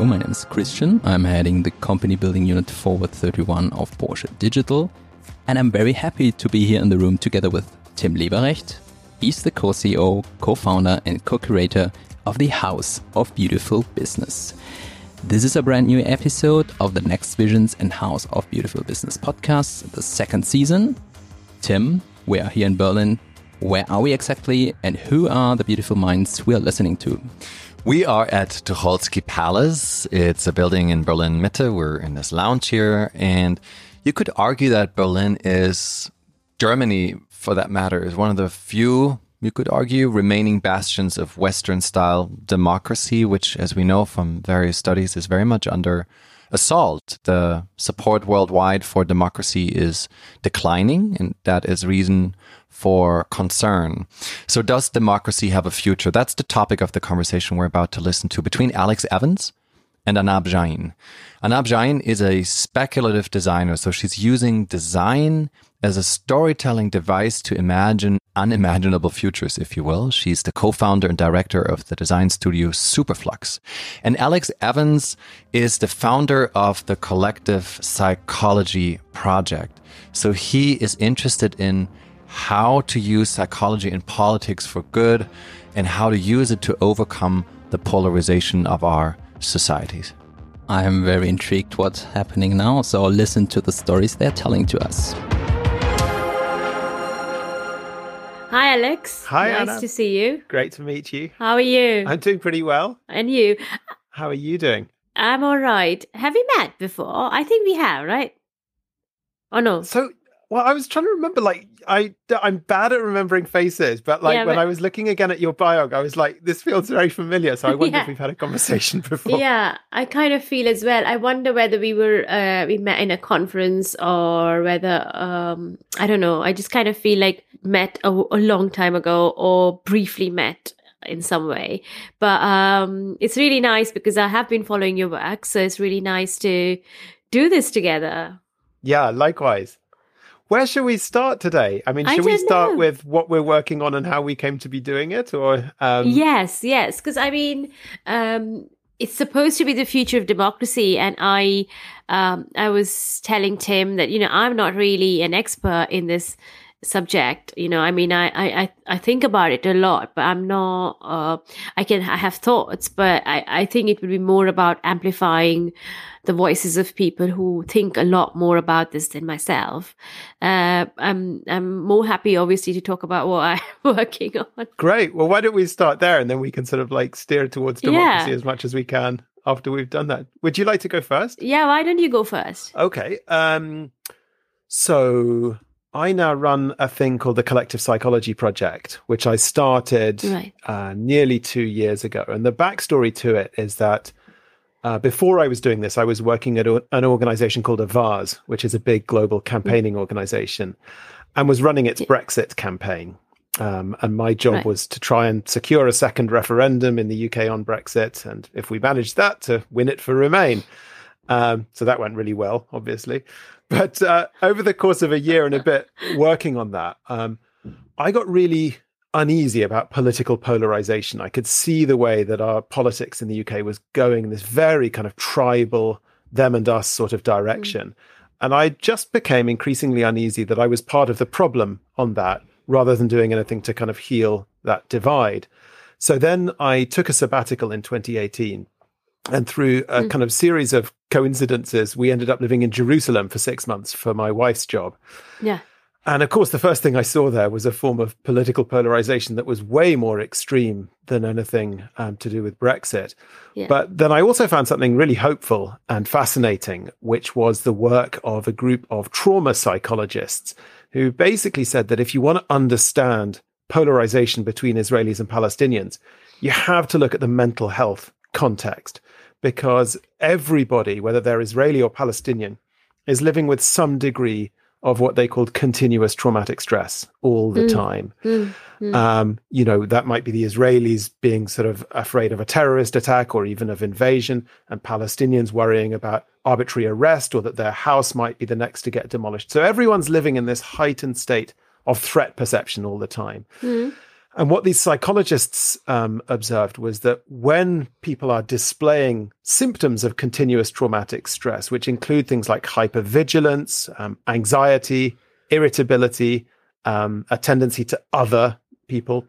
My name is Christian. I'm heading the company building unit Forward 31 of Porsche Digital. And I'm very happy to be here in the room together with Tim Leberecht. He's the co-CEO, co-founder and co-curator of the House of Beautiful Business. This is a brand new episode of the Next Visions and House of Beautiful Business podcast, the second season. Tim, we are here in Berlin. Where are we exactly and who are the beautiful minds we are listening to? We are at Tucholsky Palace. It's a building in Berlin Mitte. We're in this lounge here. And you could argue that Berlin is Germany, for that matter, is one of the few, you could argue, remaining bastions of Western style democracy, which, as we know from various studies, is very much under assault. The support worldwide for democracy is declining, and that is reason for concern. So does democracy have a future? That's the topic of the conversation we're about to listen to between Alex Evans and Anab Jain. Anab Jain is a speculative designer. So she's using design as a storytelling device to imagine unimaginable futures, if you will. She's the co-founder and director of the design studio Superflux. And Alex Evans is the founder of the collective psychology project. So he is interested in how to use psychology in politics for good and how to use it to overcome the polarization of our societies. I'm very intrigued what's happening now, so listen to the stories they're telling to us. Hi, Alex. Hi, nice Anna. to see you. Great to meet you. How are you? I'm doing pretty well. and you? How are you doing? I'm all right. Have we met before? I think we have, right? Oh no. So, well, I was trying to remember. Like, I I'm bad at remembering faces, but like Yeah, when but- I was looking again at your bio, I was like, this feels very familiar. So I wonder Yeah. if we've had a conversation before. Yeah, I kind of feel as well. I wonder whether we were uh, we met in a conference or whether um I don't know. I just kind of feel like met a, a long time ago or briefly met in some way. But um it's really nice because I have been following your work, so it's really nice to do this together. Yeah, likewise. Where should we start today? I mean, I should we start know. with what we're working on and how we came to be doing it, or um, yes, yes, because I mean, um, it's supposed to be the future of democracy, and I, um, I was telling Tim that you know I'm not really an expert in this subject. You know, I mean, I, I, I- think about it a lot, but I'm not. Uh, I can I have thoughts, but I, I think it would be more about amplifying the voices of people who think a lot more about this than myself. Uh, I'm I'm more happy, obviously, to talk about what I'm working on. Great. Well, why don't we start there, and then we can sort of like steer towards democracy Yeah. as much as we can after we've done that. Would you like to go first? Yeah, why don't you go first? Okay. Um, so I now run a thing called the Collective Psychology Project, which I started Right. uh, nearly two years ago. And the backstory to it is that uh, before I was doing this, I was working at a, an organization called Avaaz, which is a big global campaigning organization, and was running its Brexit campaign. Um, and my job Right. was to try and secure a second referendum in the UK on Brexit. And if we managed that, to win it for Remain. Um, so that went really well, obviously. But uh, over the course of a year and a bit working on that, um, I got really uneasy about political polarization. I could see the way that our politics in the UK was going in this very kind of tribal, them and us sort of direction. And I just became increasingly uneasy that I was part of the problem on that rather than doing anything to kind of heal that divide. So then I took a sabbatical in 2018 and through a kind of series of coincidences, we ended up living in Jerusalem for six months for my wife's job. Yeah. And of course, the first thing I saw there was a form of political polarization that was way more extreme than anything um, to do with Brexit. Yeah. But then I also found something really hopeful and fascinating, which was the work of a group of trauma psychologists who basically said that if you want to understand polarization between Israelis and Palestinians, you have to look at the mental health context because everybody, whether they're Israeli or Palestinian, is living with some degree of what they called continuous traumatic stress all the mm. time. Mm. Mm. Um, you know, that might be the Israelis being sort of afraid of a terrorist attack or even of invasion, and Palestinians worrying about arbitrary arrest or that their house might be the next to get demolished. So everyone's living in this heightened state of threat perception all the time. And what these psychologists um, observed was that when people are displaying symptoms of continuous traumatic stress, which include things like hypervigilance, um, anxiety, irritability, um, a tendency to other people,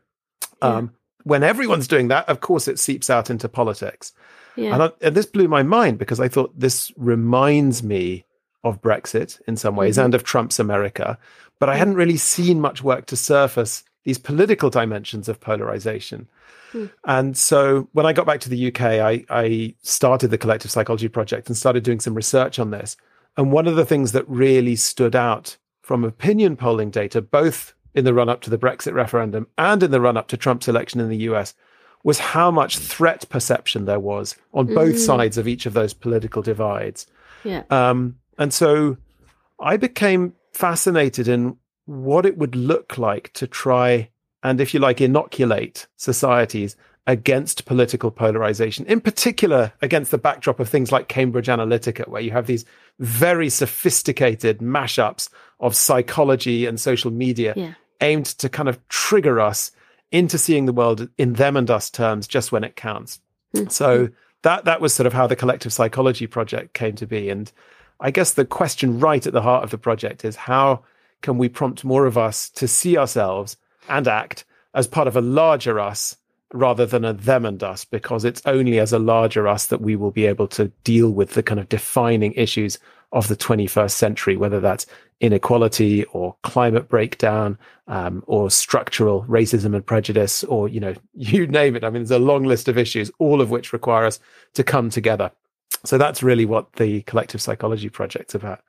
yeah. Um, when everyone's doing that, of course, it seeps out into politics. Yeah. And, I, and, this blew my mind because I thought this reminds me of Brexit in some ways mm-hmm. and of Trump's America. But I hadn't really seen much work to surface these political dimensions of polarization. Mm. And so when I got back to the UK, I, I started the Collective Psychology Project and started doing some research on this. And one of the things that really stood out from opinion polling data, both in the run up to the Brexit referendum and in the run up to Trump's election in the US, was how much threat perception there was on both mm. sides of each of those political divides. Yeah. Um, and so I became fascinated in what it would look like to try and, if you like, inoculate societies against political polarization, in particular against the backdrop of things like Cambridge Analytica, where you have these very sophisticated mashups of psychology and social media yeah. aimed to kind of trigger us into seeing the world in them and us terms just when it counts. Mm-hmm. So that that was sort of how the collective psychology project came to be. And I guess the question right at the heart of the project is how can we prompt more of us to see ourselves and act as part of a larger us rather than a them and us, because it's only as a larger us that we will be able to deal with the kind of defining issues of the 21st century, whether that's inequality or climate breakdown um, or structural racism and prejudice, or, you know, you name it. I mean, there's a long list of issues, all of which require us to come together. So that's really what the collective psychology project's about.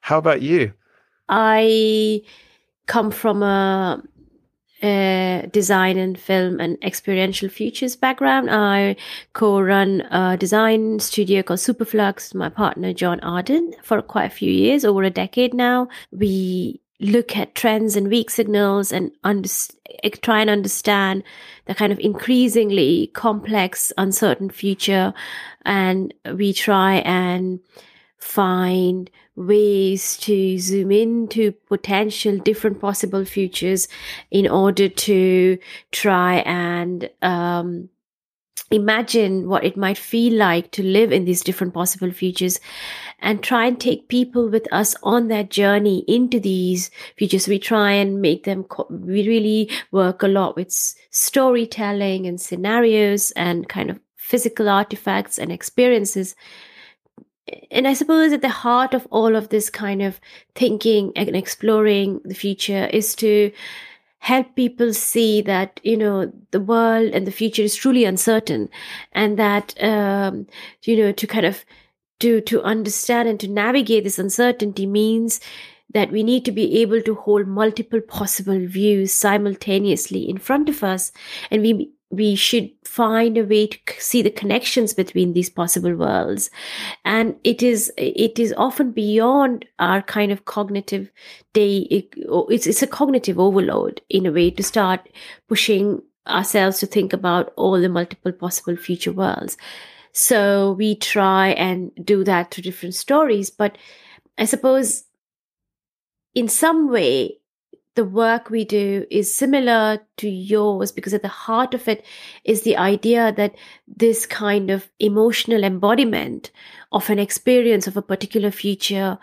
How about you? I come from a uh, design and film and experiential futures background. I co-run a design studio called Superflux. My partner Jon Ardern for quite a few years, over a decade now. We look at trends and weak signals and under- try and understand the kind of increasingly complex, uncertain future, and we try and find ways to zoom into potential different possible futures in order to try and um, imagine what it might feel like to live in these different possible futures and try and take people with us on that journey into these futures. We try and make them co- we really work a lot with storytelling and scenarios and kind of physical artifacts and experiences and I suppose at the heart of all of this kind of thinking and exploring the future is to help people see that you know the world and the future is truly uncertain, and that um, you know to kind of to to understand and to navigate this uncertainty means that we need to be able to hold multiple possible views simultaneously in front of us and we we should find a way to see the connections between these possible worlds. And it is it is often beyond our kind of cognitive day it's it's a cognitive overload in a way to start pushing ourselves to think about all the multiple possible future worlds. So we try and do that through different stories but i suppose in some way the work we do is similar to yours because at the heart of it is the idea that this kind of emotional embodiment of an experience of a particular future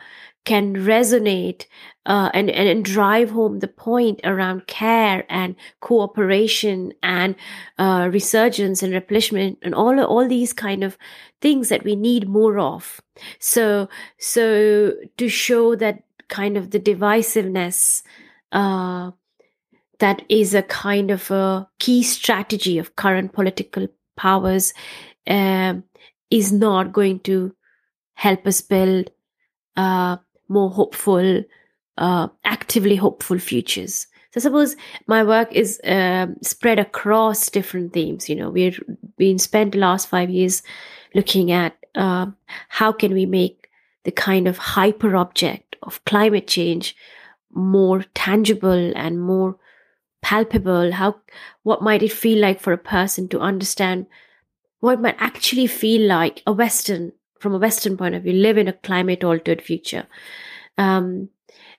can resonate uh, and, and, and drive home the point around care and cooperation and uh, resurgence and replenishment and all all these kind of things that we need more of. So so to show that kind of the divisiveness uh, that is a kind of a key strategy of current political powers um, is not going to help us build uh, more hopeful, uh, actively hopeful futures. So suppose my work is um, spread across different themes. You know, we've been spent the last five years looking at uh, how can we make the kind of hyper object of climate change more tangible and more palpable? How what might it feel like for a person to understand what might actually feel like a western from a western point of view live in a climate altered future? Um,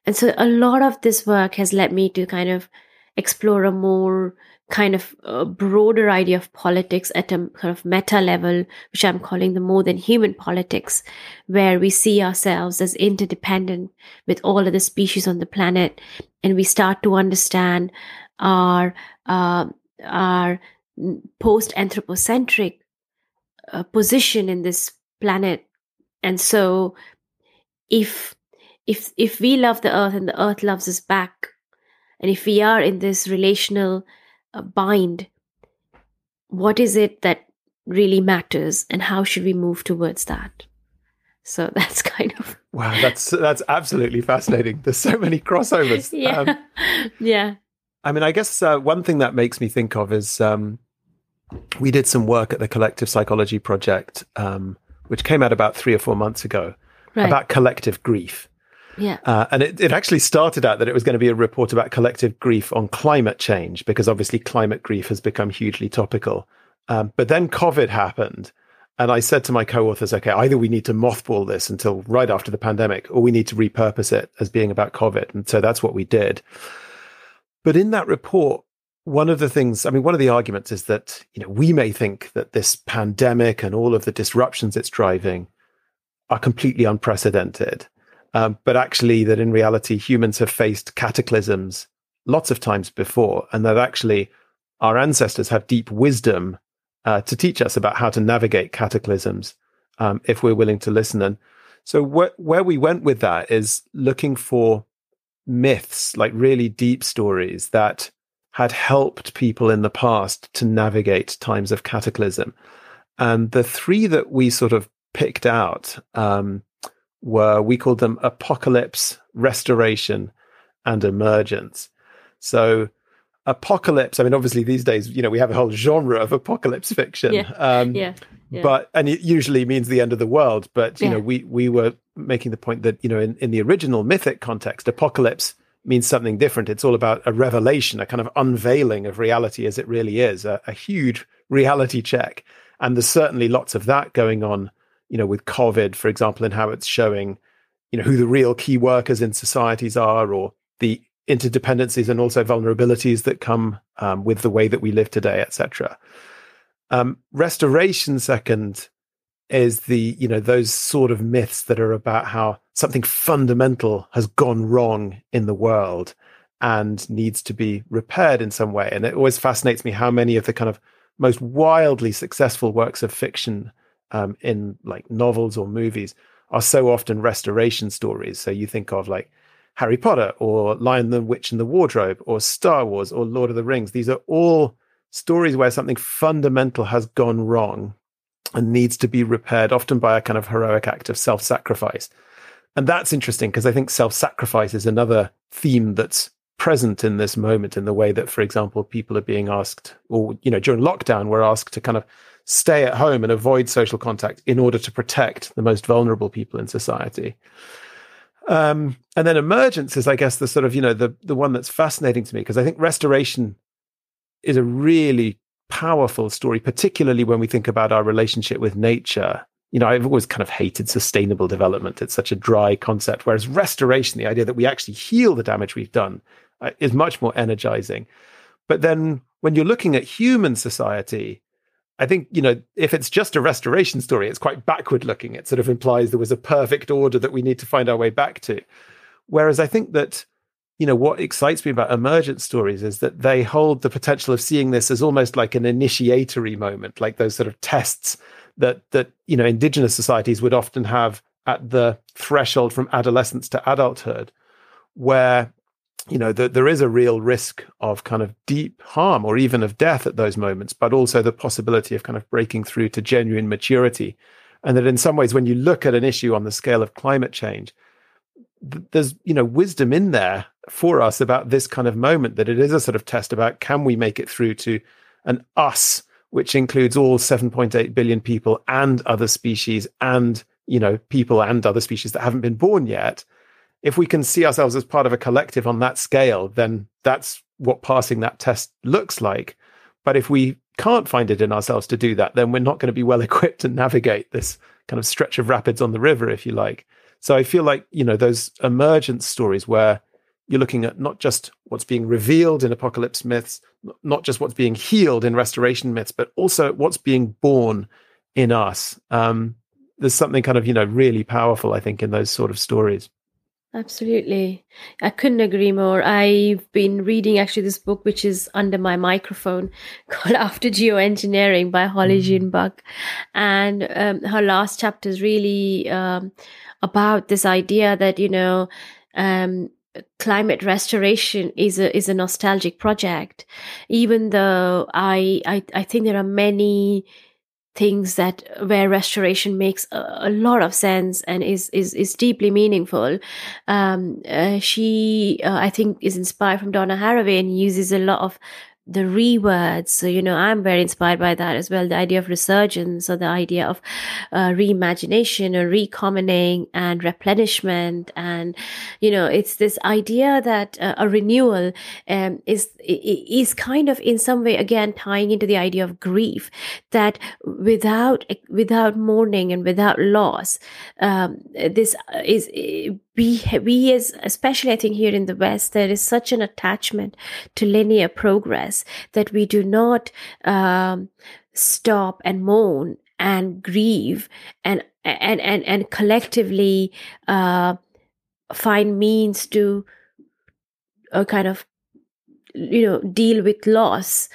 and so a lot of this work has led me to kind of explore a more kind of a broader idea of politics at a kind of meta level, which I'm calling the more than human politics, where we see ourselves as interdependent with all of the species on the planet, and we start to understand our uh, our post anthropocentric uh, position in this planet, and so if if if we love the earth and the earth loves us back and if we are in this relational uh, bind, what is it that really matters and how should we move towards that? So that's kind of wow. That's that's absolutely fascinating. There's so many crossovers. yeah, um, yeah. I mean, I guess uh, one thing that makes me think of is um, we did some work at the Collective Psychology Project, um, which came out about three or four months ago, right. about collective grief. Yeah. Uh, and it, it actually started out that it was going to be a report about collective grief on climate change, because obviously climate grief has become hugely topical. Um, but then COVID happened. And I said to my co authors, okay, either we need to mothball this until right after the pandemic, or we need to repurpose it as being about COVID. And so that's what we did. But in that report, one of the things, I mean, one of the arguments is that, you know, we may think that this pandemic and all of the disruptions it's driving are completely unprecedented. Um, but actually, that in reality, humans have faced cataclysms lots of times before, and that actually our ancestors have deep wisdom uh, to teach us about how to navigate cataclysms um, if we're willing to listen. And so, wh- where we went with that is looking for myths, like really deep stories that had helped people in the past to navigate times of cataclysm. And the three that we sort of picked out um, were we called them apocalypse, restoration, and emergence. So apocalypse, I mean, obviously these days, you know, we have a whole genre of apocalypse fiction. Yeah. Um, yeah. yeah. But and it usually means the end of the world. But you yeah. know, we we were making the point that, you know, in, in the original mythic context, apocalypse means something different. It's all about a revelation, a kind of unveiling of reality as it really is, a, a huge reality check. And there's certainly lots of that going on you know, with COVID, for example, and how it's showing, you know, who the real key workers in societies are, or the interdependencies and also vulnerabilities that come um, with the way that we live today, etc. Um, restoration, second, is the you know those sort of myths that are about how something fundamental has gone wrong in the world and needs to be repaired in some way. And it always fascinates me how many of the kind of most wildly successful works of fiction um, in like novels or movies are so often restoration stories. So you think of like Harry Potter or Lion the Witch and the Wardrobe or Star Wars or Lord of the Rings. These are all stories where something fundamental has gone wrong and needs to be repaired, often by a kind of heroic act of self sacrifice. And that's interesting because I think self sacrifice is another theme that's present in this moment in the way that, for example, people are being asked, or, you know, during lockdown, we're asked to kind of stay at home and avoid social contact in order to protect the most vulnerable people in society. Um, and then emergence is, I guess, the sort of you know the the one that's fascinating to me because I think restoration is a really powerful story, particularly when we think about our relationship with nature. You know, I've always kind of hated sustainable development. It's such a dry concept, whereas restoration, the idea that we actually heal the damage we've done, uh, is much more energizing. But then when you're looking at human society, I think, you know, if it's just a restoration story, it's quite backward looking. It sort of implies there was a perfect order that we need to find our way back to. Whereas I think that, you know, what excites me about emergent stories is that they hold the potential of seeing this as almost like an initiatory moment, like those sort of tests that that, you know, indigenous societies would often have at the threshold from adolescence to adulthood, where you know, that there is a real risk of kind of deep harm or even of death at those moments, but also the possibility of kind of breaking through to genuine maturity. And that in some ways, when you look at an issue on the scale of climate change, th- there's, you know, wisdom in there for us about this kind of moment that it is a sort of test about can we make it through to an us, which includes all 7.8 billion people and other species and, you know, people and other species that haven't been born yet if we can see ourselves as part of a collective on that scale, then that's what passing that test looks like. But if we can't find it in ourselves to do that, then we're not going to be well equipped to navigate this kind of stretch of rapids on the river, if you like. So I feel like, you know, those emergent stories where, you're looking at not just what's being revealed in apocalypse myths, not just what's being healed in restoration myths, but also what's being born in us. Um, there's something kind of you know really powerful, I think, in those sort of stories. Absolutely. I couldn't agree more. I've been reading actually this book, which is under my microphone called After Geoengineering by Holly mm-hmm. Jean Buck. And um, her last chapter is really um, about this idea that, you know, um, climate restoration is a is a nostalgic project even though i i, I think there are many things that where restoration makes a, a, lot of sense and is is is deeply meaningful. Um, uh, she, uh, I think, is inspired from Donna Haraway and uses a lot of the rewords. So, you know, I'm very inspired by that as well. The idea of resurgence or the idea of uh, reimagination or recommoning and replenishment. And, you know, it's this idea that uh, a renewal um, is, is kind of in some way, again, tying into the idea of grief that without, without mourning and without loss, um, this is, we we as especially i think here in the west there is such an attachment to linear progress that we do not um, stop and moan and grieve and and and, and collectively uh, find means to uh, kind of you know deal with loss.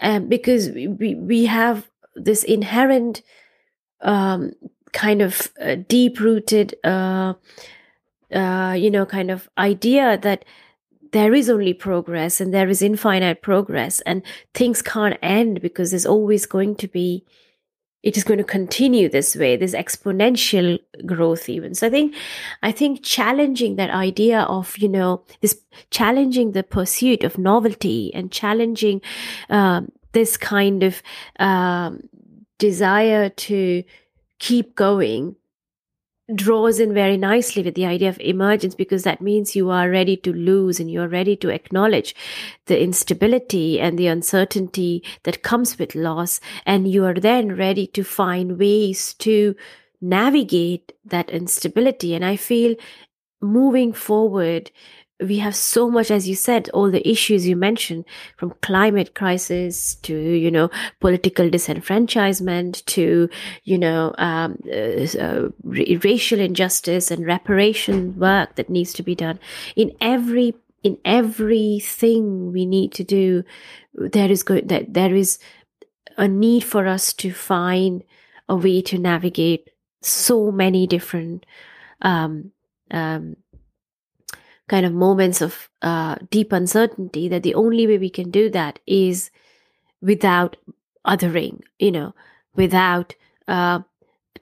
Um, because we we have this inherent um, kind of uh, deep rooted uh, you know, kind of idea that there is only progress and there is infinite progress and things can't end because there's always going to be it is going to continue this way this exponential growth even. So i think i think challenging that idea of you know this challenging the pursuit of novelty and challenging um, this kind of um, desire to keep going draws in very nicely with the idea of emergence because that means you are ready to lose and you're ready to acknowledge the instability and the uncertainty that comes with loss. And you are then ready to find ways to navigate that instability. And I feel moving forward, we have so much, as you said, all the issues you mentioned, from climate crisis to you know political disenfranchisement to you know um, uh, uh, racial injustice and reparation work that needs to be done in every in everything we need to do. There is go- that there is a need for us to find a way to navigate so many different um, um, kind of moments of uh, deep uncertainty that the only way we can do that is without othering, you know, without uh,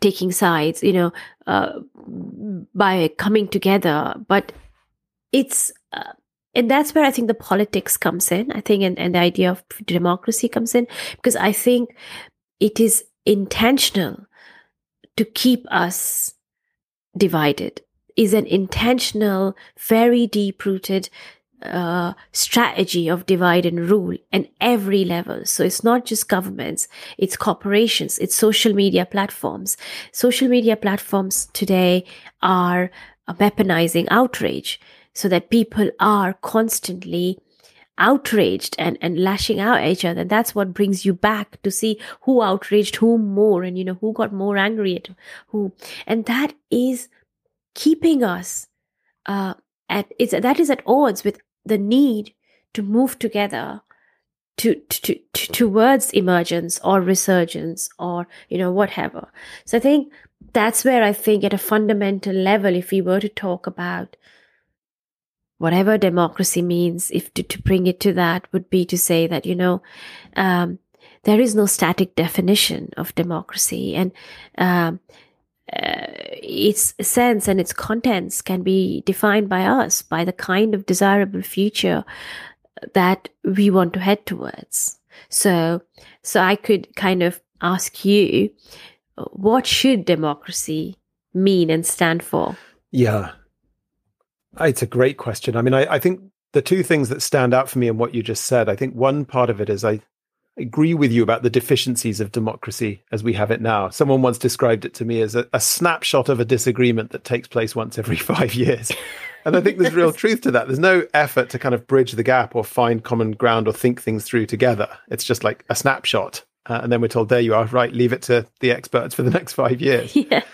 taking sides, you know, uh, by coming together. But it's, uh, and that's where I think the politics comes in, I think, and, and the idea of democracy comes in, because I think it is intentional to keep us divided is an intentional, very deep rooted uh, strategy of divide and rule and every level. So it's not just governments, it's corporations, it's social media platforms. Social media platforms today are weaponizing outrage so that people are constantly outraged and, and lashing out at each other. That's what brings you back to see who outraged whom more and, you know, who got more angry at who. And that is keeping us uh, at it's that is at odds with the need to move together to, to, to towards emergence or resurgence or you know whatever. So i think that's where i think at a fundamental level if we were to talk about whatever democracy means if to, to bring it to that would be to say that you know um, there is no static definition of democracy. And um, uh, its sense and its contents can be defined by us, by the kind of desirable future that we want to head towards. So, so I could kind of ask you, what should democracy mean and stand for? Yeah, it's a great question. I mean, I, I think the two things that stand out for me in what you just said, I think one part of it is I agree with you about the deficiencies of democracy as we have it now. Someone once described it to me as a, a snapshot of a disagreement that takes place once every five years. And I think there's real truth to that. There's no effort to kind of bridge the gap or find common ground or think things through together. It's just like a snapshot. Uh, and then we're told, there you are, right, leave it to the experts for the next five years. Yeah.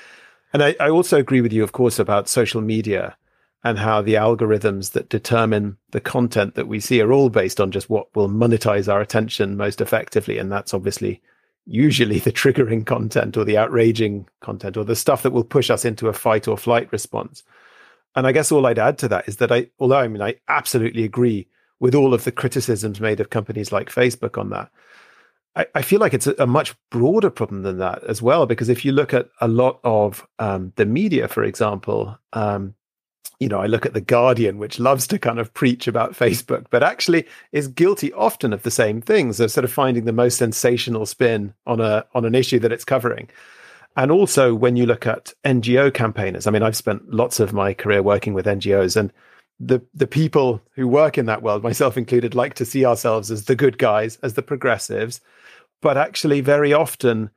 And I, I also agree with you, of course, about social media and how the algorithms that determine the content that we see are all based on just what will monetize our attention most effectively. And that's obviously usually the triggering content or the outraging content or the stuff that will push us into a fight or flight response. And I guess all I'd add to that is that I, although I mean, I absolutely agree with all of the criticisms made of companies like Facebook on that. I, feel like it's a, a, much broader problem than that as well, because if you look at a lot of um, the media, for example, um, you know, I look at The Guardian, which loves to kind of preach about Facebook, but actually is guilty often of the same things of sort of finding the most sensational spin on a on an issue that it's covering. And also when you look at NGO campaigners, I mean, I've spent lots of my career working with NGOs and the the people who work in that world, myself included, like to see ourselves as the good guys, as the progressives. But actually very often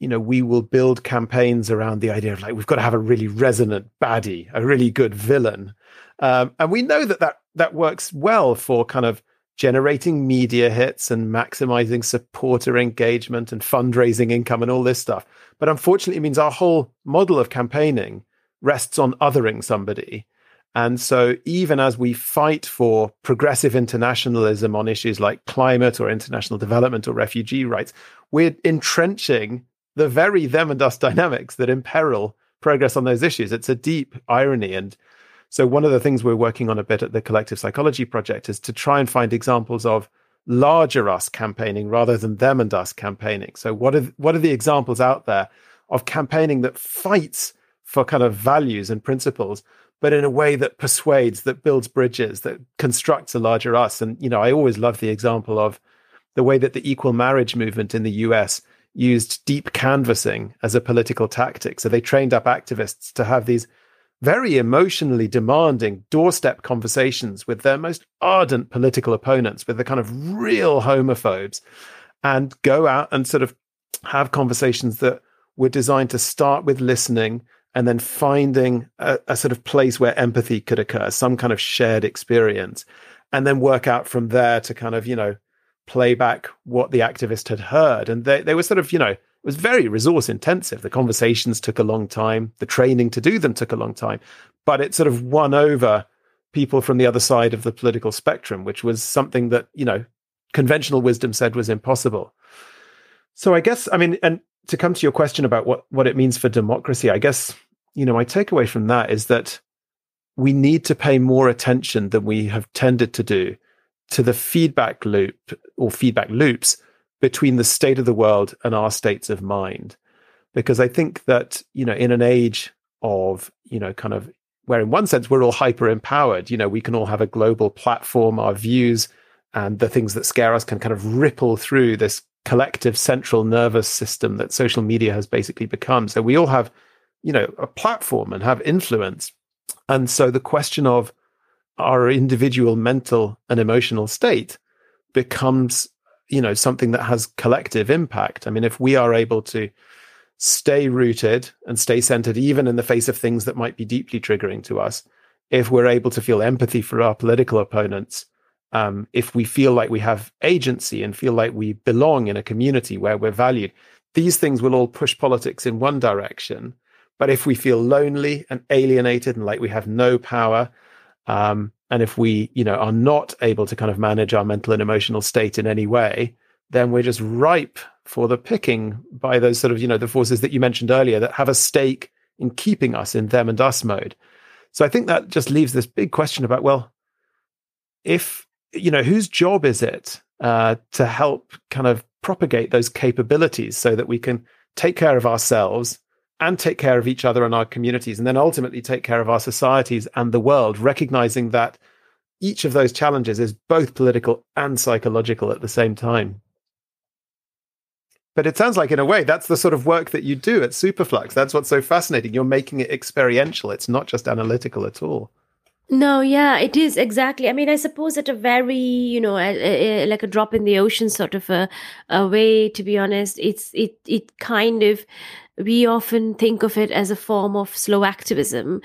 you know, we will build campaigns around the idea of like we've got to have a really resonant baddie, a really good villain, um, and we know that that that works well for kind of generating media hits and maximizing supporter engagement and fundraising income and all this stuff. But unfortunately, it means our whole model of campaigning rests on othering somebody. And so, even as we fight for progressive internationalism on issues like climate or international development or refugee rights, we're entrenching the very them and us dynamics that imperil progress on those issues. It's a deep irony. And so, one of the things we're working on a bit at the Collective Psychology Project is to try and find examples of larger us campaigning rather than them and us campaigning. So, what are what are the examples out there of campaigning that fights for kind of values and principles, but in a way that persuades, that builds bridges, that constructs a larger us? And you know, I always love the example of the way that the equal marriage movement in the US used deep canvassing as a political tactic. So they trained up activists to have these very emotionally demanding doorstep conversations with their most ardent political opponents, with the kind of real homophobes, and go out and sort of have conversations that were designed to start with listening and then finding a, a sort of place where empathy could occur, some kind of shared experience, and then work out from there to kind of, you know, play back what the activist had heard. And they, they were sort of, you know, it was very resource intensive. The conversations took a long time. The training to do them took a long time, but it sort of won over people from the other side of the political spectrum, which was something that, you know, conventional wisdom said was impossible. So I guess, I mean, and to come to your question about what, what it means for democracy, I guess, you know, my takeaway from that is that we need to pay more attention than we have tended to do to the feedback loop or feedback loops between the state of the world and our states of mind. Because I think that, you know, in an age of, you know, kind of where in one sense we're all hyper empowered, you know, we can all have a global platform, our views and the things that scare us can kind of ripple through this collective central nervous system that social media has basically become. So we all have, you know, a platform and have influence. And so the question of our individual mental and emotional state becomes you know something that has collective impact. I mean if we are able to stay rooted and stay centered even in the face of things that might be deeply triggering to us if we're able to feel empathy for our political opponents um, if we feel like we have agency and feel like we belong in a community where we're valued these things will all push politics in one direction. But if we feel lonely and alienated and like we have no power um, and if we, you know, are not able to kind of manage our mental and emotional state in any way, then we're just ripe for the picking by those sort of, you know, the forces that you mentioned earlier that have a stake in keeping us in them and us mode. So I think that just leaves this big question about, well, if, you know, whose job is it uh, to help kind of propagate those capabilities so that we can take care of ourselves and take care of each other and our communities, and then ultimately take care of our societies and the world, recognizing that each of those challenges is both political and psychological at the same time. But it sounds like, in a way, that's the sort of work that you do at Superflux. That's what's so fascinating. You're making it experiential, it's not just analytical at all. No, yeah, it is exactly. I mean, I suppose at a very, you know, a, a, like a drop in the ocean sort of a, a way. To be honest, it's it it kind of we often think of it as a form of slow activism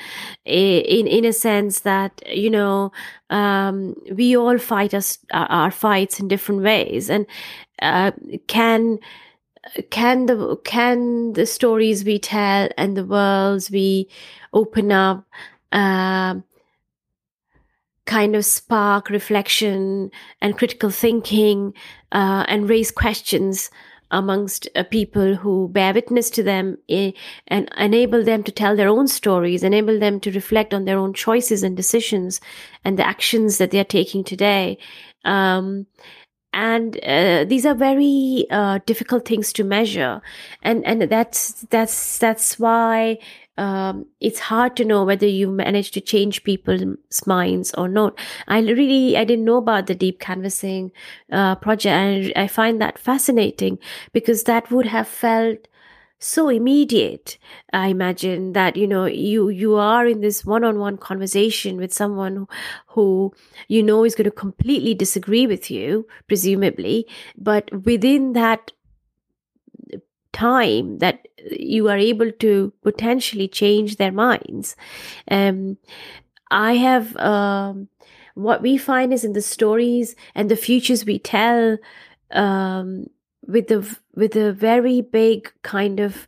in in a sense that you know um, we all fight us our, fights in different ways. And uh, can can the can the stories we tell and the worlds we open up uh, kind of spark reflection and critical thinking uh, and raise questions amongst uh, people who bear witness to them eh, and enable them to tell their own stories, enable them to reflect on their own choices and decisions and the actions that they are taking today. Um, and uh, these are very uh, difficult things to measure, and and that's that's that's why um, it's hard to know whether you manage to change people's minds or not. I really, I didn't know about the deep canvassing uh, project, and I find that fascinating because that would have felt so immediate i imagine that you know you you are in this one-on-one conversation with someone who, who you know is going to completely disagree with you presumably but within that time that you are able to potentially change their minds. Um, I have um, what we find is in the stories and the futures we tell um, with the with a very big kind of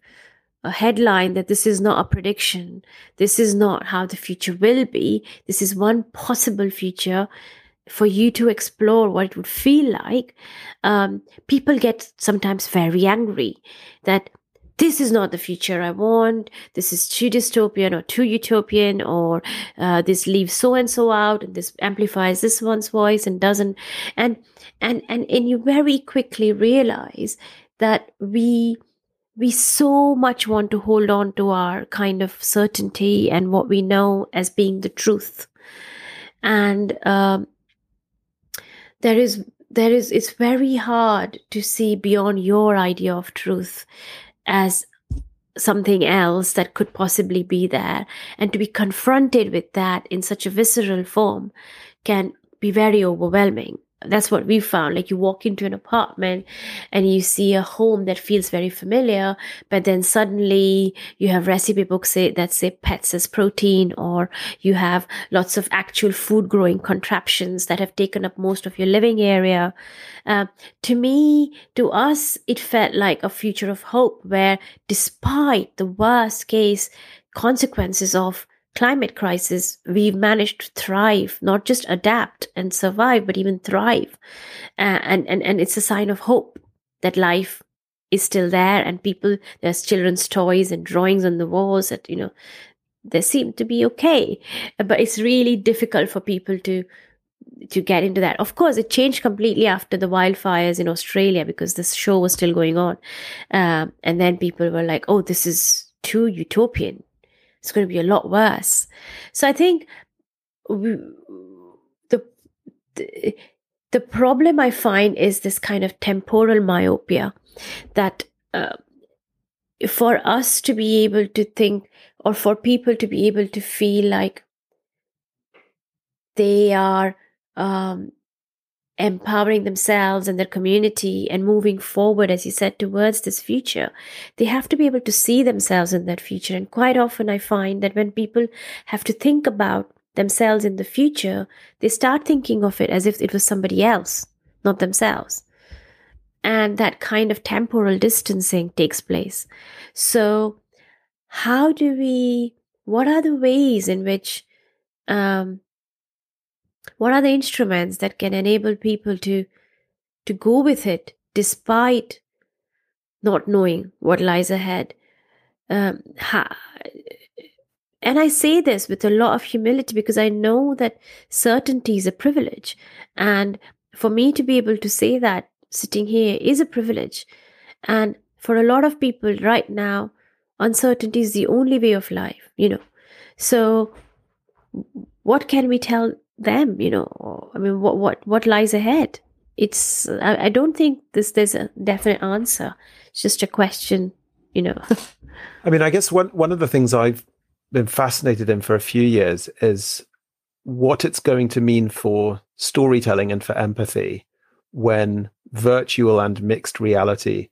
a headline that this is not a prediction. This is not how the future will be. This is one possible future for you to explore what it would feel like, um, people get sometimes very angry that this is not the future I want. This is too dystopian or too utopian, or uh, this leaves so and so out, and this amplifies this one's voice and doesn't. And and and and you very quickly realize that we we so much want to hold on to our kind of certainty and what we know as being the truth, and um, there is there is it's very hard to see beyond your idea of truth as something else that could possibly be there. And to be confronted with that in such a visceral form can be very overwhelming that's what we found. Like you walk into an apartment and you see a home that feels very familiar but then suddenly you have recipe books that say pets as protein or you have lots of actual food growing contraptions that have taken up most of your living area. Uh, to me to us it felt like a future of hope where despite the worst case consequences of climate crisis, we've managed to thrive, not just adapt and survive, but even thrive. Uh, and, and, and it's a sign of hope that life is still there and people, there's children's toys and drawings on the walls that, you know, they seem to be okay. But it's really difficult for people to, to get into that. Of course, it changed completely after the wildfires in Australia because this show was still going on. Um, and then people were like, oh, this is too utopian it's going to be a lot worse. So I think the, the the problem I find is this kind of temporal myopia that uh, for us to be able to think or for people to be able to feel like they are um, empowering themselves and their community and moving forward, as you said, towards this future, they have to be able to see themselves in that future. And quite often, I find that when people have to think about themselves in the future, they start thinking of it as if it was somebody else, not themselves. And that kind of temporal distancing takes place. So, how do we, what are the ways in which um, what are the instruments that can enable people to to go with it despite not knowing what lies ahead? Um, ha- and I say this with a lot of humility because I know that certainty is a privilege. And for me to be able to say that sitting here is a privilege. And for a lot of people right now, uncertainty is the only way of life, you know. So, what can we tell them you know. I mean what what what lies ahead? It's I, I don't think this there's a definite answer. It's just a question you know. I mean i guess one one of the things i've been fascinated in for a few years is what it's going to mean for storytelling and for empathy when virtual and mixed reality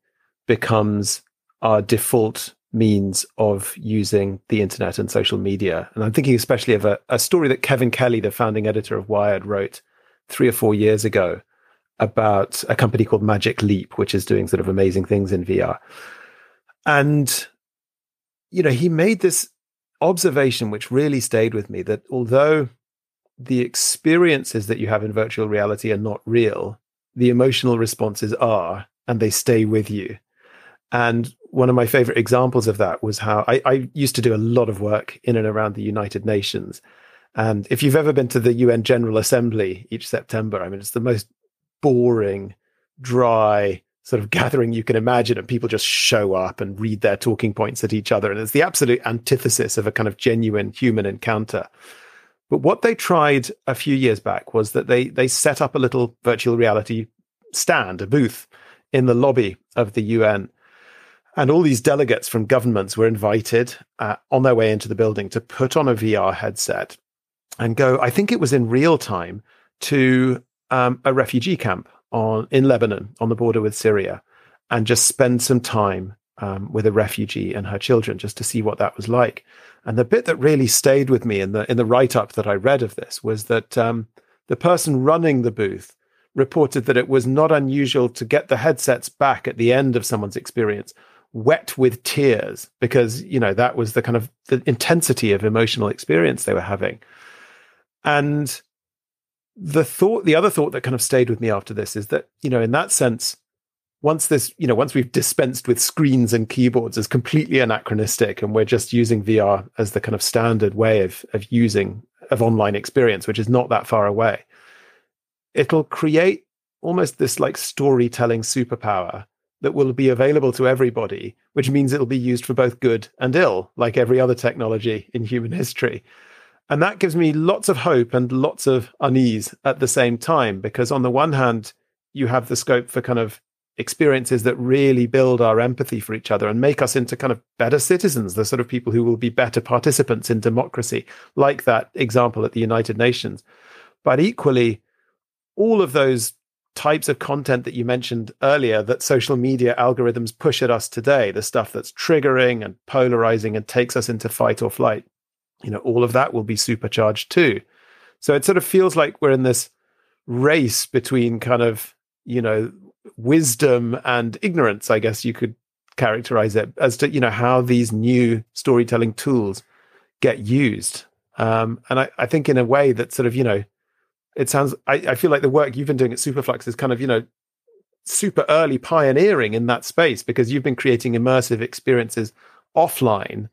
becomes our default means of using the internet and social media. And I'm thinking especially of a, a story that Kevin Kelly, the founding editor of Wired, wrote three or four years ago about a company called Magic Leap, which is doing sort of amazing things in VR. And, you know, he made this observation which really stayed with me that although the experiences that you have in virtual reality are not real, the emotional responses are, and they stay with you. And one of my favorite examples of that was how I, I, used to do a lot of work in and around the United Nations. And if you've ever been to the UN General Assembly each September, I mean, it's the most boring, dry sort of gathering you can imagine. And people just show up and read their talking points at each other. And it's the absolute antithesis of a kind of genuine human encounter. But what they tried a few years back was that they they set up a little virtual reality stand, a booth in the lobby of the UN. And all these delegates from governments were invited uh, on their way into the building to put on a VR headset and go, I think it was in real time, to um, a refugee camp on in Lebanon on the border with Syria and just spend some time um, with a refugee and her children just to see what that was like. And the bit that really stayed with me in the in the write up that I read of this was that um, the person running the booth reported that it was not unusual to get the headsets back at the end of someone's experience wet with tears because you know that was the kind of the intensity of emotional experience they were having. And the thought the other thought that kind of stayed with me after this is that you know in that sense once this, you know, once we've dispensed with screens and keyboards as completely anachronistic and we're just using VR as the kind of standard way of, of using of online experience, which is not that far away, it'll create almost this like storytelling superpower that will be available to everybody, which means it'll be used for both good and ill, like every other technology in human history. And that gives me lots of hope and lots of unease at the same time, because on the one hand, you have the scope for kind of experiences that really build our empathy for each other and make us into kind of better citizens, the sort of people who will be better participants in democracy, like that example at the United Nations. But equally, all of those types of content that you mentioned earlier that social media algorithms push at us today, the stuff that's triggering and polarizing and takes us into fight or flight, you know, all of that will be supercharged too. So it sort of feels like we're in this race between kind of, you know, wisdom and ignorance, I guess you could characterize it as to you know how these new storytelling tools get used. Um, and I, I think in a way that sort of you know it sounds I, I feel like the work you've been doing at Superflux is kind of you know super early pioneering in that space because you've been creating immersive experiences offline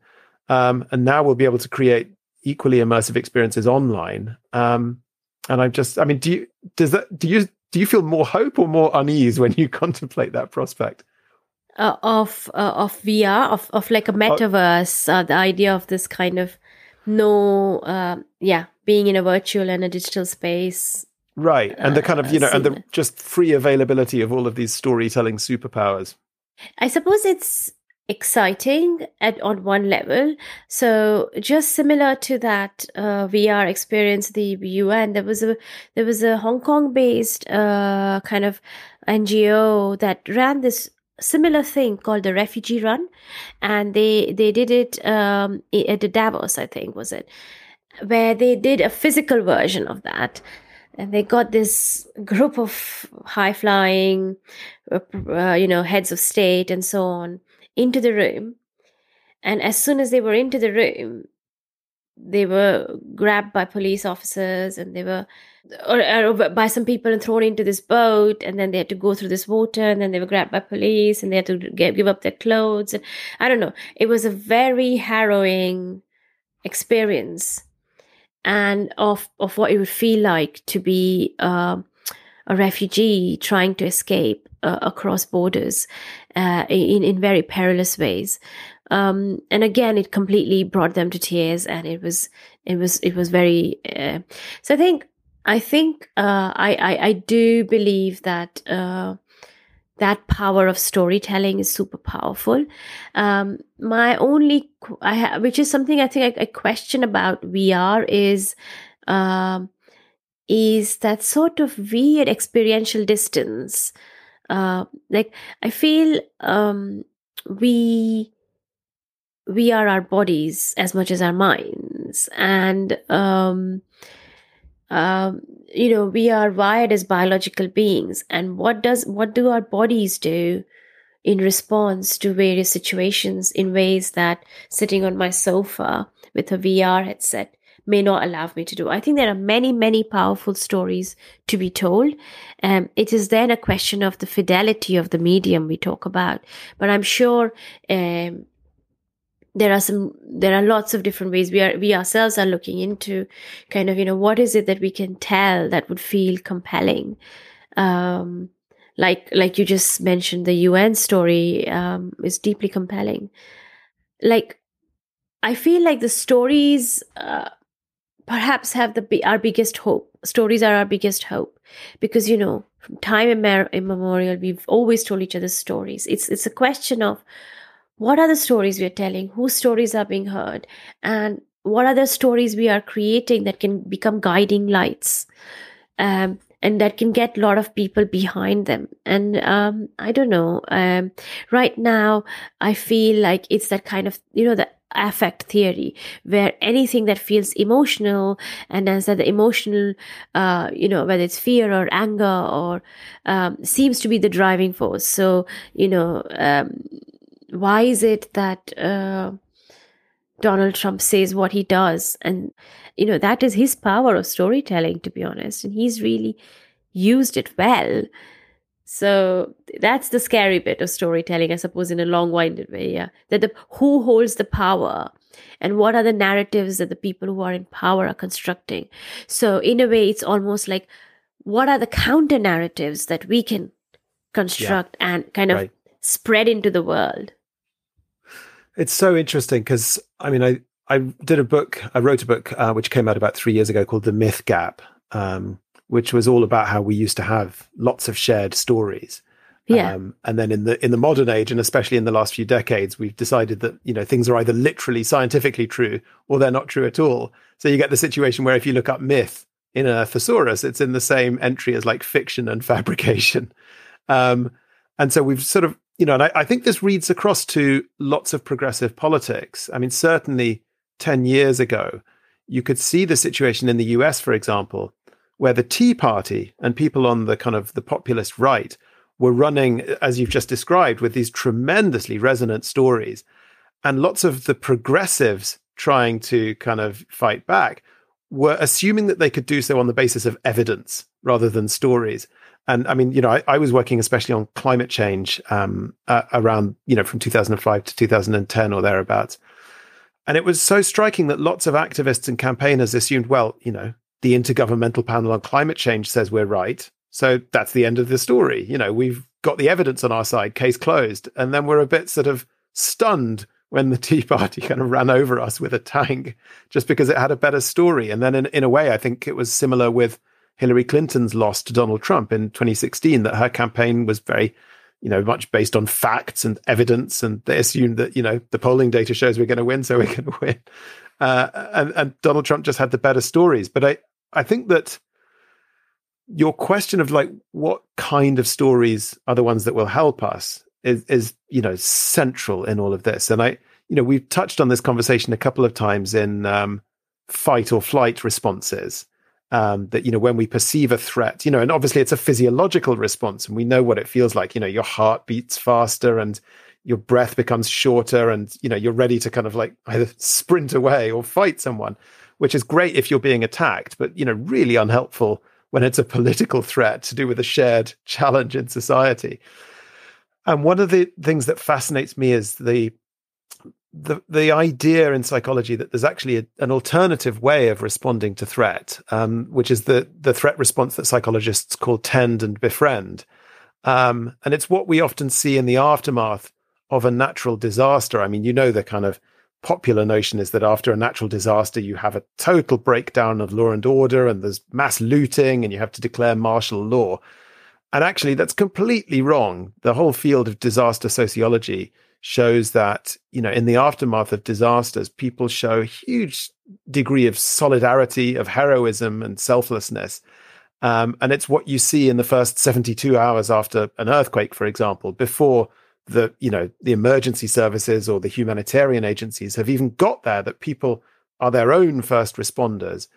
um, and now we'll be able to create equally immersive experiences online um, and i'm just i mean do you does that do you do you feel more hope or more unease when you contemplate that prospect? Uh, of uh, of VR, of of like a metaverse, uh, the idea of this kind of no, uh, yeah, being in a virtual and a digital space, right? And the kind of you know, and the just free availability of all of these storytelling superpowers. I suppose it's exciting at on one level so just similar to that uh, vr experience the un there was a there was a hong kong based uh, kind of ngo that ran this similar thing called the refugee run and they they did it um, at the davos i think was it where they did a physical version of that and they got this group of high flying uh, uh, you know heads of state and so on into the room. And as soon as they were into the room, they were grabbed by police officers and they were or, or, by some people and thrown into this boat and then they had to go through this water and then they were grabbed by police and they had to give up their clothes and i don't know it was a very harrowing experience and of of what it would feel like to be uh, a refugee trying to escape uh, across borders uh, in in very perilous ways. Um, and again, it completely brought them to tears, and it was it was it was very. Uh, so I think I think uh, I, I, I do believe that uh, that power of storytelling is super powerful. Um, my only I ha- which is something I think I, I question about VR is um, is that sort of weird experiential distance. Uh, like I feel um, we we are our bodies as much as our minds, and um, um, you know we are wired as biological beings. And what does what do our bodies do? in response to various situations in ways that sitting on my sofa with a VR headset may not allow me to do. I think there are many, many powerful stories to be told. Um, it is then a question of the fidelity of the medium we talk about. But I'm sure um, there are some there are lots of different ways we are we ourselves are looking into kind of you know what is it that we can tell that would feel compelling? Um, like like you just mentioned the un story um, is deeply compelling. Like i feel like the stories uh, perhaps have the our biggest hope stories are our biggest hope. Because you know from time immemorial we've always told each other stories. It's it's a question of what are the stories we are telling? Whose stories are being heard? And what are the stories we are creating that can become guiding lights um, and that can get a lot of people behind them? And um, i don't know um, right now i feel like it's that kind of you know the affect theory where anything that feels emotional and as that the emotional uh, you know whether it's fear or anger or um, seems to be the driving force. So you know um, why is it that uh, donald trump says what he does? And you know that is his power of storytelling to be honest and he's really used it well. So that's the scary bit of storytelling i suppose in a long-winded way yeah. That the who holds the power and what are the narratives that the people who are in power are constructing. So in a way it's almost like what are the counter narratives that we can construct yeah. and kind of right. spread into the world it's so interesting because i mean i I did a book, I wrote a book uh, which came out about three years ago called The Myth Gap, um, which was all about how we used to have lots of shared stories. Yeah. Um, and then in the in the modern age, and especially in the last few decades, we've decided that you know things are either literally scientifically true or they're not true at all. So you get the situation where if you look up myth in a thesaurus, it's in the same entry as like fiction and fabrication. Um, and so we've sort of you know, and I, I think this reads across to lots of progressive politics. I mean, certainly 10 years ago, you could see the situation in the US, for example, where the Tea Party and people on the kind of the populist right were running, as you've just described, with these tremendously resonant stories. And lots of the progressives trying to kind of fight back were assuming that they could do so on the basis of evidence rather than stories. And I mean, you know, I, I was working especially on climate change um, uh, around, you know, from 2005 to 2010 or thereabouts. And it was so striking that lots of activists and campaigners assumed, well, you know, the Intergovernmental Panel on Climate Change says we're right. So that's the end of the story. You know, we've got the evidence on our side, case closed. And then we're a bit sort of stunned when the Tea Party kind of ran over us with a tank just because it had a better story. And then in, in a way, I think it was similar with Hillary Clinton's loss to Donald Trump in 2016, that her campaign was very you know, much based on facts and evidence, and they assumed that you know the polling data shows we're going to win, so we're going to win. Uh, and, and Donald Trump just had the better stories. But I, I think that your question of like what kind of stories are the ones that will help us is, is you know central in all of this. And I, you know, we've touched on this conversation a couple of times in um, fight or flight responses um, that you know when we perceive a threat you know and obviously it's a physiological response and we know what it feels like. You know your heart beats faster and your breath becomes shorter and you know you're ready to kind of like either sprint away or fight someone which is great if you're being attacked but you know really unhelpful when it's a political threat to do with a shared challenge in society. And one of the things that fascinates me is the the the idea in psychology that there's actually a, an alternative way of responding to threat, um, which is the the threat response that psychologists call tend and befriend, um, and it's what we often see in the aftermath of a natural disaster. I mean, you know, the kind of popular notion is that after a natural disaster, you have a total breakdown of law and order, and there's mass looting, and you have to declare martial law. And actually, that's completely wrong. The whole field of disaster sociology shows that, you know, in the aftermath of disasters, people show a huge degree of solidarity, of heroism and selflessness. Um, and it's what you see in the first 72 hours after an earthquake, for example, before the, you know, the emergency services or the humanitarian agencies have even got there, that people are their own first responders.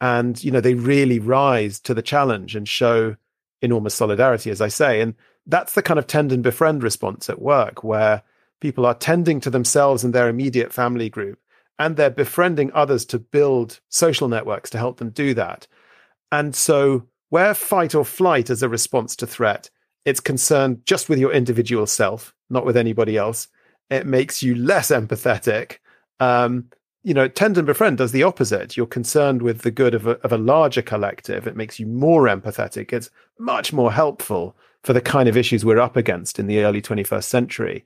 And, you know, they really rise to the challenge and show enormous solidarity, as I say. And that's the kind of tend and befriend response at work where people are tending to themselves and their immediate family group, and they're befriending others to build social networks to help them do that. And so, where fight or flight is a response to threat, it's concerned just with your individual self, not with anybody else. It makes you less empathetic. Um, you know, tend and befriend does the opposite. You're concerned with the good of a, of a larger collective. It makes you more empathetic. It's much more helpful for the kind of issues we're up against in the early 21st century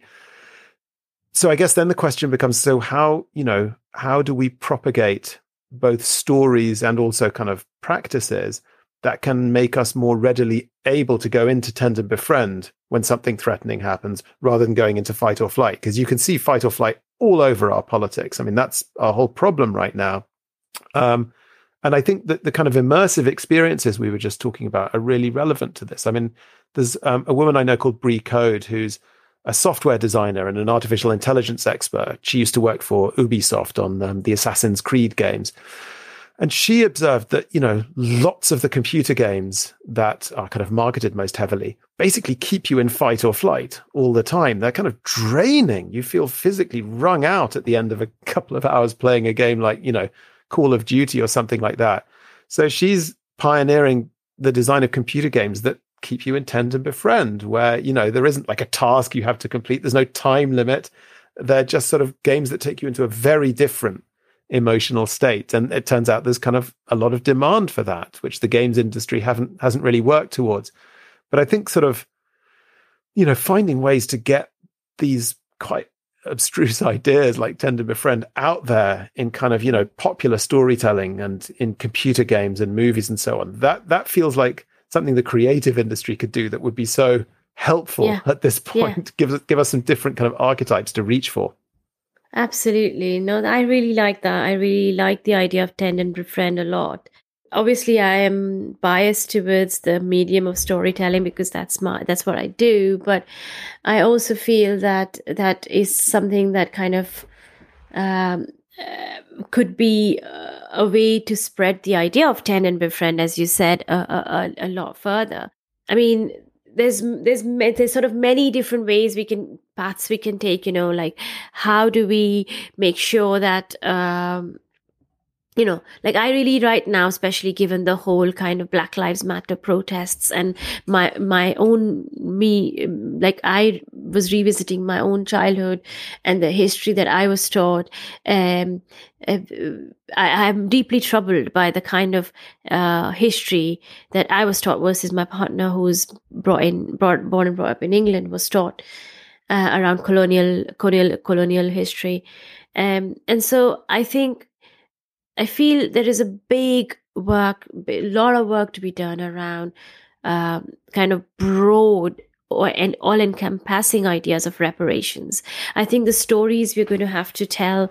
so I guess then the question becomes so how, you know, how do we propagate both stories and also kind of practices that can make us more readily able to go into tend and befriend when something threatening happens rather than going into fight or flight because you can see fight or flight all over our politics. I mean, that's our whole problem right now. Um, and I think that the kind of immersive experiences we were just talking about are really relevant to this. I mean, there's um, a woman I know called Brie Code who's a software designer and an artificial intelligence expert. She used to work for Ubisoft on um, the Assassin's Creed games. And she observed that, you know, lots of the computer games that are kind of marketed most heavily basically keep you in fight or flight all the time. They're kind of draining. You feel physically wrung out at the end of a couple of hours playing a game like, you know, Call of Duty or something like that. So she's pioneering the design of computer games that keep you in tend and befriend, where, you know, there isn't like a task you have to complete. There's no time limit. They're just sort of games that take you into a very different emotional state. And it turns out there's kind of a lot of demand for that, which the games industry haven't hasn't really worked towards. But I think sort of, you know, finding ways to get these quite abstruse ideas like tend and befriend out there in kind of, you know, popular storytelling and in computer games and movies and so on. That that feels like something the creative industry could do that would be so helpful yeah. at this point. Yeah. Give us give us some different kind of archetypes to reach for. Absolutely. No, I really like that. I really like the idea of tend and befriend a lot. Obviously, I am biased towards the medium of storytelling because that's my that's what I do. But I also feel that that is something that kind of um, could be uh, a way to spread the idea of tend and befriend, as you said, a, a, a lot further. I mean, there's there's there's sort of many different ways we can paths we can take. You know, like how do we make sure that um, you know, like I really right now, especially given the whole kind of Black Lives Matter protests and my my own me, like I was revisiting my own childhood and the history that I was taught. Um, uh, I, am deeply troubled by the kind of uh, history that I was taught versus my partner, who was brought in, brought, born and brought up in England, was taught uh, around colonial colonial colonial history. Um, and so I think I feel there is a big work, a lot of work to be done around um, kind of broad or and all encompassing ideas of reparations. I think the stories we're going to have to tell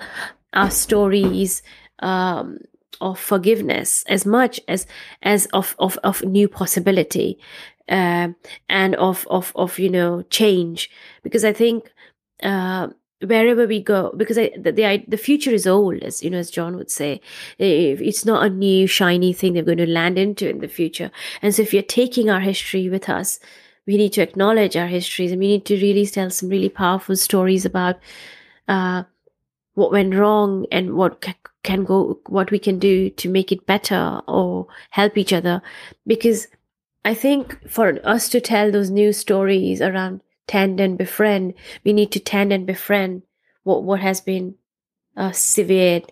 are stories um, of forgiveness as much as as of of, of new possibility uh, and of of of you know change because I think. Uh, wherever we go because I, the, the the future is old as you know as Jon would say. It's not a new shiny thing they're going to land into in the future. And so if you're taking our history with us we need to acknowledge our histories and we need to really tell some really powerful stories about uh, what went wrong and what can go what we can do to make it better or help each other. Because i think for us to tell those new stories around tend and befriend. We need to tend and befriend what what has been uh, severed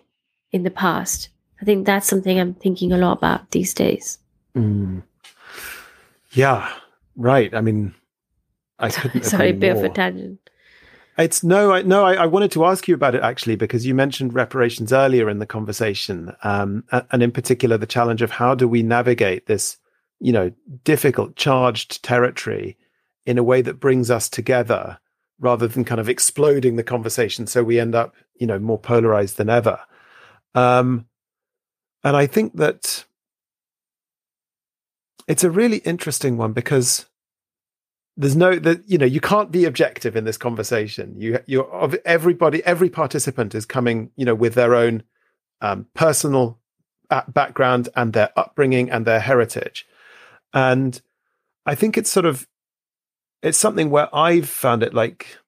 in the past. I think that's something I'm thinking a lot about these days. Mm. Yeah, right. I mean, I couldn't. Sorry, bit of a tangent. It's no, I, no. I, I, wanted to ask you about it actually because you mentioned reparations earlier in the conversation, um, and in particular the challenge of how do we navigate this, you know, difficult, charged territory in a way that brings us together rather than kind of exploding the conversation. So we end up, you know, more polarized than ever. Um, and I think that it's a really interesting one because there's no that you know you can't be objective in this conversation you of everybody every participant is coming you know with their own um, personal uh, background and their upbringing and their heritage and i think it's sort of it's something where i've found it like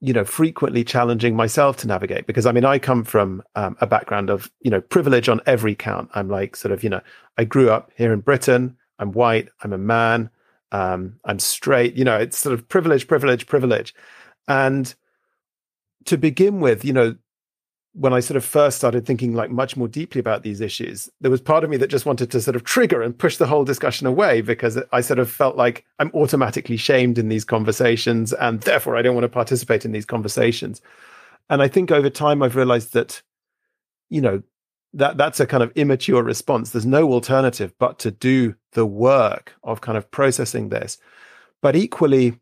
you know frequently challenging myself to navigate because i mean i come from um, a background of you know privilege on every count i'm like sort of you know i grew up here in britain i'm white i'm a man um, I'm straight. You know, it's sort of privilege, privilege, privilege. And to begin with, you know, when I sort of first started thinking like much more deeply about these issues, there was part of me that just wanted to sort of trigger and push the whole discussion away because I sort of felt like I'm automatically shamed in these conversations and therefore I don't want to participate in these conversations. And I think over time I've realized that, you know, that that's a kind of immature response. There's no alternative but to do the work of kind of processing this. But equally,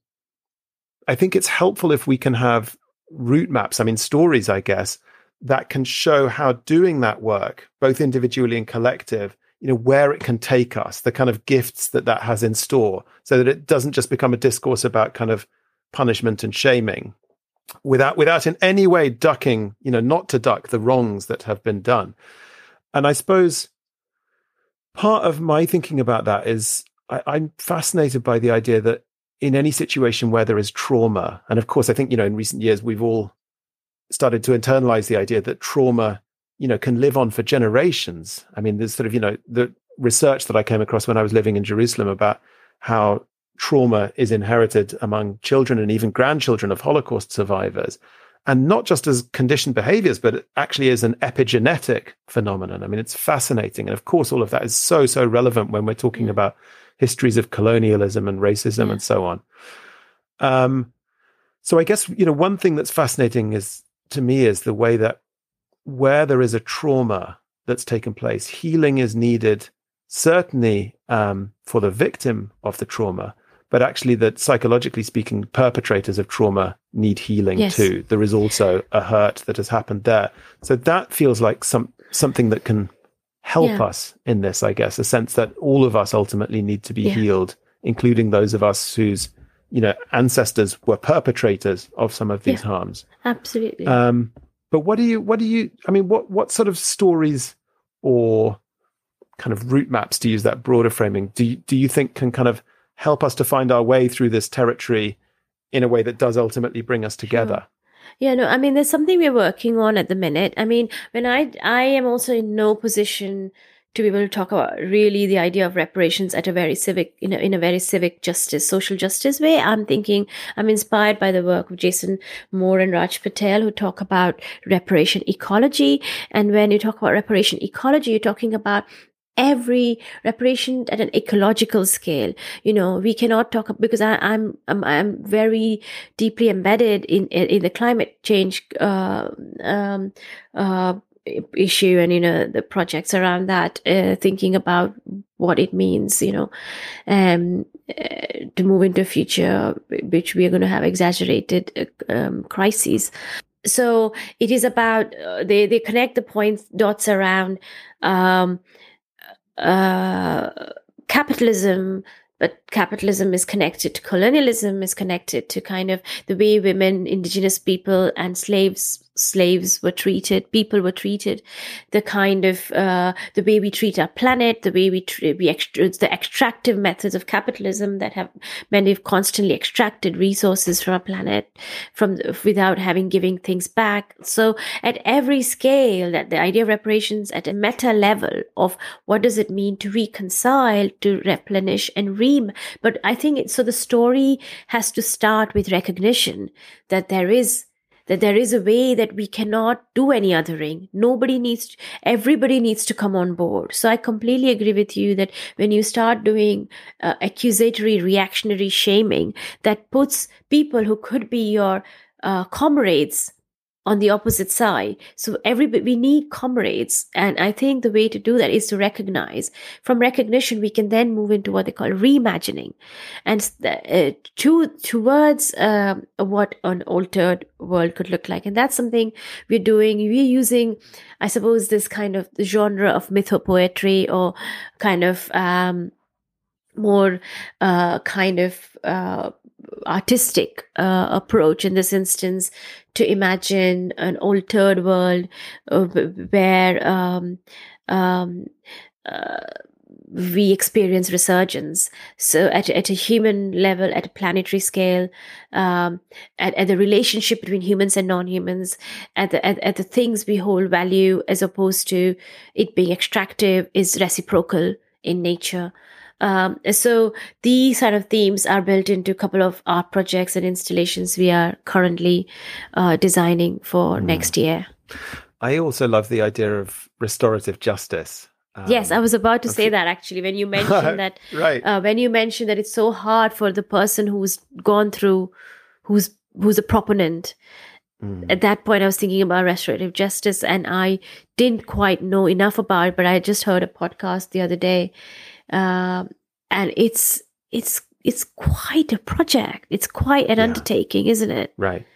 I think it's helpful if we can have route maps, I mean, stories, I guess, that can show how doing that work, both individually and collective, you know, where it can take us, the kind of gifts that that has in store, so that it doesn't just become a discourse about kind of punishment and shaming, without without in any way ducking, you know, not to duck the wrongs that have been done. And I suppose part of my thinking about that is I, I'm fascinated by the idea that in any situation where there is trauma, and of course, I think you know, in recent years we've all started to internalize the idea that trauma, you know, can live on for generations. I mean, there's sort of you know the research that I came across when I was living in Jerusalem about how trauma is inherited among children and even grandchildren of Holocaust survivors. And not just as conditioned behaviors, but actually as an epigenetic phenomenon. I mean, it's fascinating. And of course, all of that is so, so relevant when we're talking yeah. about histories of colonialism and racism and so on. Um, so I guess, you know, one thing that's fascinating is to me is the way that where there is a trauma that's taken place, healing is needed, certainly um, for the victim of the trauma, but actually that psychologically speaking, perpetrators of trauma need healing yes. too. There is also a hurt that has happened there. So that feels like some something that can help yeah. us in this, I guess, a sense that all of us ultimately need to be yeah. healed, including those of us whose, you know, ancestors were perpetrators of some of these yeah. harms. Absolutely. Um, but what do you what do you I mean, what what sort of stories or kind of route maps to use that broader framing do you, do you think can kind of help us to find our way through this territory in a way that does ultimately bring us together. Sure. Yeah, no, I mean, there's something we're working on at the minute. I mean, when I, I am also in no position to be able to talk about really the idea of reparations at a very civic, you know, in a very civic justice, social justice way. I'm thinking, I'm inspired by the work of Jason Moore and Raj Patel, who talk about reparation ecology. And when you talk about reparation ecology, you're talking about every reparation at an ecological scale. You know, we cannot talk because I, am I'm, I'm I'm very deeply embedded in in the climate change uh, um, uh, issue and you know the projects around that, uh, thinking about what it means. You know, um, uh, to move into a future which we are going to have exaggerated um, crises so it is about uh, they they connect the points dots around um, uh, capitalism but capitalism is connected to colonialism is connected to kind of the way women indigenous people and slaves slaves were treated, people were treated, the kind of uh, the way we treat our planet, the way we treat we extra- the extractive methods of capitalism that have many have constantly extracted resources from our planet from without having giving things back. So at every scale, that the idea of reparations at a meta level of what does it mean to reconcile, to replenish and ream. But I think it, so. The story has to start with recognition that there is that there is a way that we cannot do any othering. Nobody needs, to, everybody needs to come on board. So I completely agree with you that when you start doing uh, accusatory, reactionary shaming, that puts people who could be your uh, comrades on the opposite side. So everybody, we need comrades. And I think the way to do that is to recognize. From recognition, we can then move into what they call reimagining and uh, to, towards uh, what an altered world could look like. And that's something we're doing. We're using, I suppose, this kind of genre of mythopoetry or kind of, um, more uh, kind of uh, artistic uh, approach in this instance to imagine an altered world uh, where um, um, uh, we experience resurgence. So at, at a human level, at a planetary scale, um, at, at the relationship between humans and non-humans, at the, at, at the things we hold value as opposed to it being extractive is reciprocal in nature. Um, so these sort of themes are built into a couple of art projects and installations we are currently uh, designing for mm. next year. I also love the idea of restorative justice. Um, yes, I was about to say that actually when you mentioned that. right. Uh, when you mentioned that it's so hard for the person who's gone through, who's who's a proponent. Mm. At that point, I was thinking about restorative justice, and I didn't quite know enough about it. But I just heard a podcast the other day, um, and it's it's it's quite a project. It's quite an yeah. undertaking, isn't it? Right.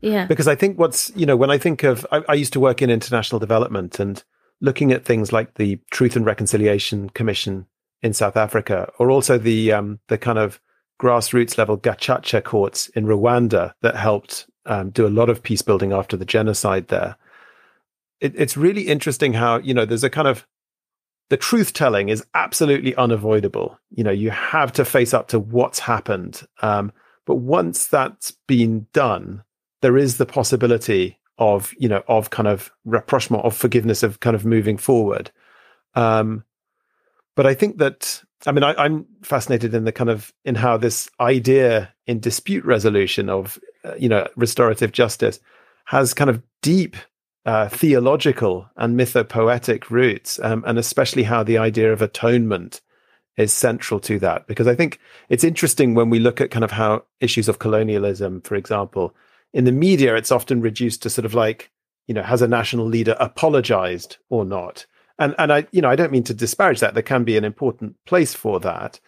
Yeah. Because I think what's you know when I think of I, I used to work in international development and looking at things like the Truth and Reconciliation Commission in South Africa, or also the um, the kind of grassroots level Gacaca courts in Rwanda that helped um, do a lot of peace building after the genocide there. It, it's really interesting how you know there's a kind of the truth telling is absolutely unavoidable. You know, you have to face up to what's happened. Um, but once that's been done, there is the possibility of, you know, of kind of rapprochement, of forgiveness, of kind of moving forward. Um, but I think that, I mean, I, am fascinated in the kind of, in how this idea in dispute resolution of, uh, you know, restorative justice has kind of deep uh, theological and mythopoetic roots, um, and especially how the idea of atonement is central to that. Because I think it's interesting when we look at kind of how issues of colonialism, for example, in the media, it's often reduced to sort of like, you know, has a national leader apologized or not? And and I, you know, I don't mean to disparage that. There can be an important place for that,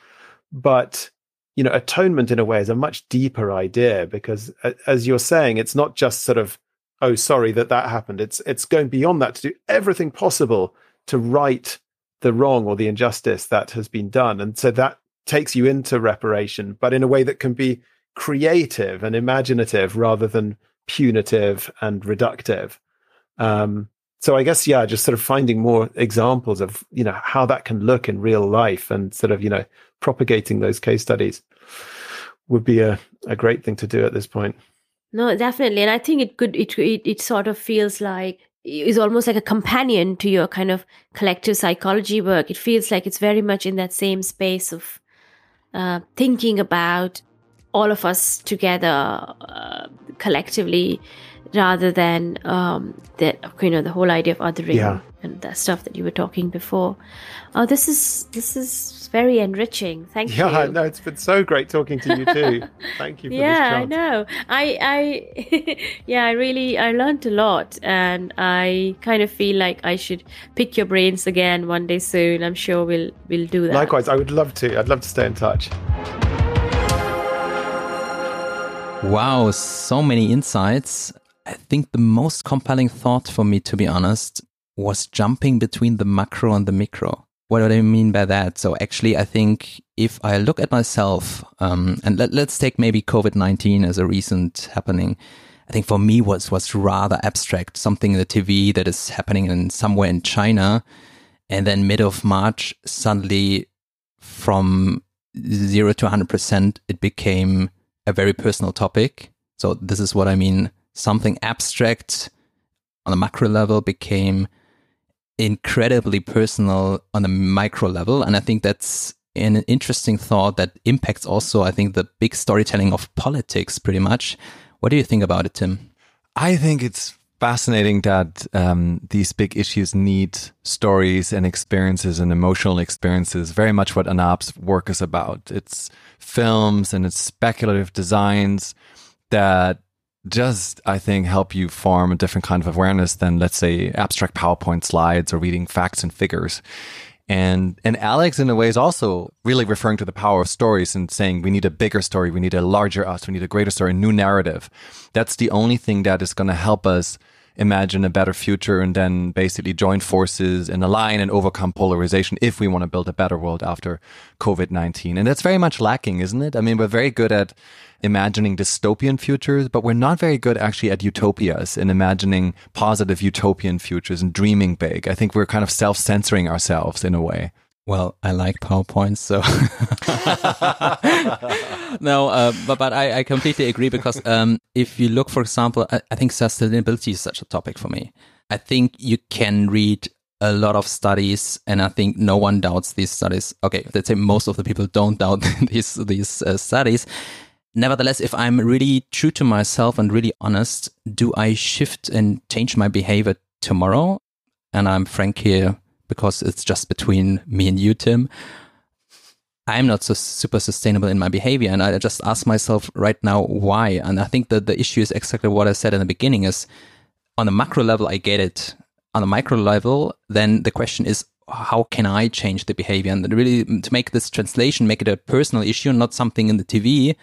but you know, atonement in a way is a much deeper idea because, as you're saying, it's not just sort of oh sorry that that happened. It's it's going beyond that to do everything possible to right the wrong or the injustice that has been done. And so that takes you into reparation but in a way that can be creative and imaginative rather than punitive and reductive. Um, so i guess yeah just sort of finding more examples of you know how that can look in real life and sort of you know propagating those case studies would be a, a great thing to do at this point no, definitely, and I think it could it it, it sort of feels like is almost like a companion to your kind of collective psychology work. It feels like it's very much in that same space of uh, thinking about all of us together uh, collectively rather than um, the you know the whole idea of othering yeah. And the stuff that you were talking before. Oh, this is this is very enriching. Thank yeah, you. Yeah, no, it's been so great talking to you too. Thank you. yeah, I know. I I yeah, I really I learned a lot, and I kind of feel like I should pick your brains again one day soon. I'm sure we'll we'll do that. Likewise, I would love to. I'd love to stay in touch. Wow, so many insights. I think the most compelling thought for me, to be honest, was jumping between the macro and the micro. What do I mean by that? So actually, I think if I look at myself, um, and let, us take maybe COVID-19 as a recent happening. I think for me was, was rather abstract, something in the TV that is happening in somewhere in China. And then mid of March, suddenly from zero to 100%, it became a very personal topic. So this is what I mean something abstract on a macro level became incredibly personal on a micro level. And I think that's an interesting thought that impacts also, I think, the big storytelling of politics pretty much. What do you think about it, Tim? I think it's fascinating that um, these big issues need stories and experiences and emotional experiences. Very much what Anab's work is about. It's films and it's speculative designs that does, I think, help you form a different kind of awareness than, let's say, abstract PowerPoint slides or reading facts and figures. And and Alex, in a way, is also really referring to the power of stories and saying we need a bigger story, we need a larger us, we need a greater story, a new narrative. That's the only thing that is going to help us imagine a better future and then basically join forces and align and overcome polarization if we want to build a better world after COVID 19. And that's very much lacking, isn't it? I mean, we're very good at imagining dystopian futures, but we're not very good actually at utopias and imagining positive utopian futures and dreaming big. I think we're kind of self censoring ourselves in a way. Well, I like PowerPoint, so no, uh, but but I, I completely agree because um, if you look, for example, I, I think sustainability is such a topic for me. I think you can read a lot of studies, and I think no one doubts these studies. Okay, let's say most of the people don't doubt these these uh, studies. Nevertheless, if I'm really true to myself and really honest, do I shift and change my behavior tomorrow? And I'm frank here because it's just between me and you, Tim. I'm not so super sustainable in my behavior. And I just ask myself right now why. And I think that the issue is exactly what I said in the beginning is on the macro level, I get it. On the micro level, then the question is, how can I change the behavior? And really to make this translation, make it a personal issue, not something in the TV.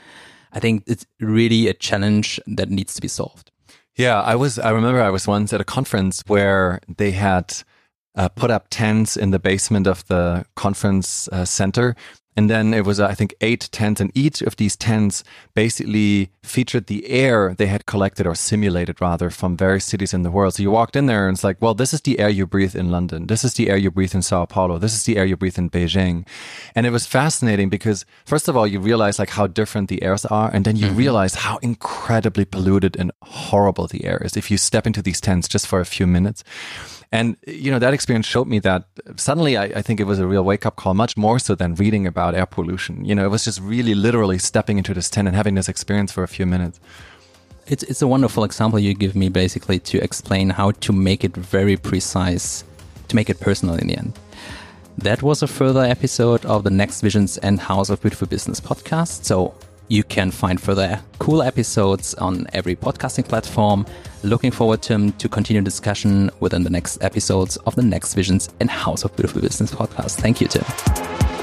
I think it's really a challenge that needs to be solved. Yeah, I was, I remember I was once at a conference where they had uh, put up tents in the basement of the conference uh, center. And then it was, I think, eight tents, and each of these tents basically featured the air they had collected or simulated rather from various cities in the world. So you walked in there and it's like, well, this is the air you breathe in London. This is the air you breathe in Sao Paulo. This is the air you breathe in Beijing. And it was fascinating because, first of all, you realize like how different the airs are. And then you mm-hmm. realize how incredibly polluted and horrible the air is if you step into these tents just for a few minutes. And, you know, that experience showed me that suddenly I, I think it was a real wake up call, much more so than reading about air pollution. You know, it was just really literally stepping into this tent and having this experience for a few minutes. It's, it's a wonderful example you give me basically to explain how to make it very precise, to make it personal in the end. That was a further episode of the Next Visions and House of Beautiful Business podcast. So you can find further cool episodes on every podcasting platform. Looking forward to, um, to continue discussion within the next episodes of the Next Visions and House of Beautiful Business podcast. Thank you, Tim.